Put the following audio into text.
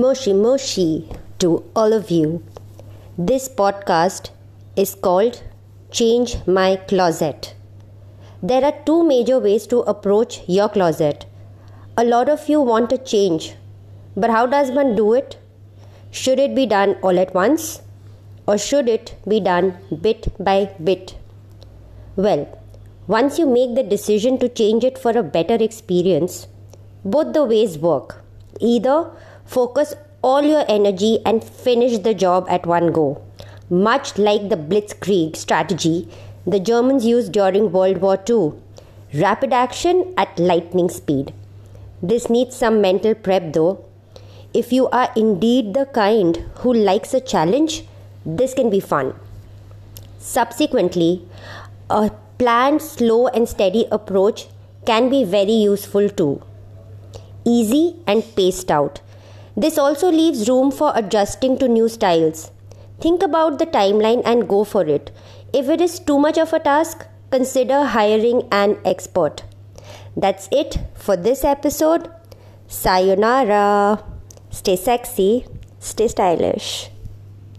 Moshi Moshi to all of you. This podcast is called Change My Closet. There are two major ways to approach your closet. A lot of you want a change, but how does one do it? Should it be done all at once or should it be done bit by bit? Well, once you make the decision to change it for a better experience, both the ways work. Either Focus all your energy and finish the job at one go. Much like the Blitzkrieg strategy the Germans used during World War II. Rapid action at lightning speed. This needs some mental prep though. If you are indeed the kind who likes a challenge, this can be fun. Subsequently, a planned, slow, and steady approach can be very useful too. Easy and paced out. This also leaves room for adjusting to new styles. Think about the timeline and go for it. If it is too much of a task, consider hiring an expert. That's it for this episode. Sayonara. Stay sexy, stay stylish.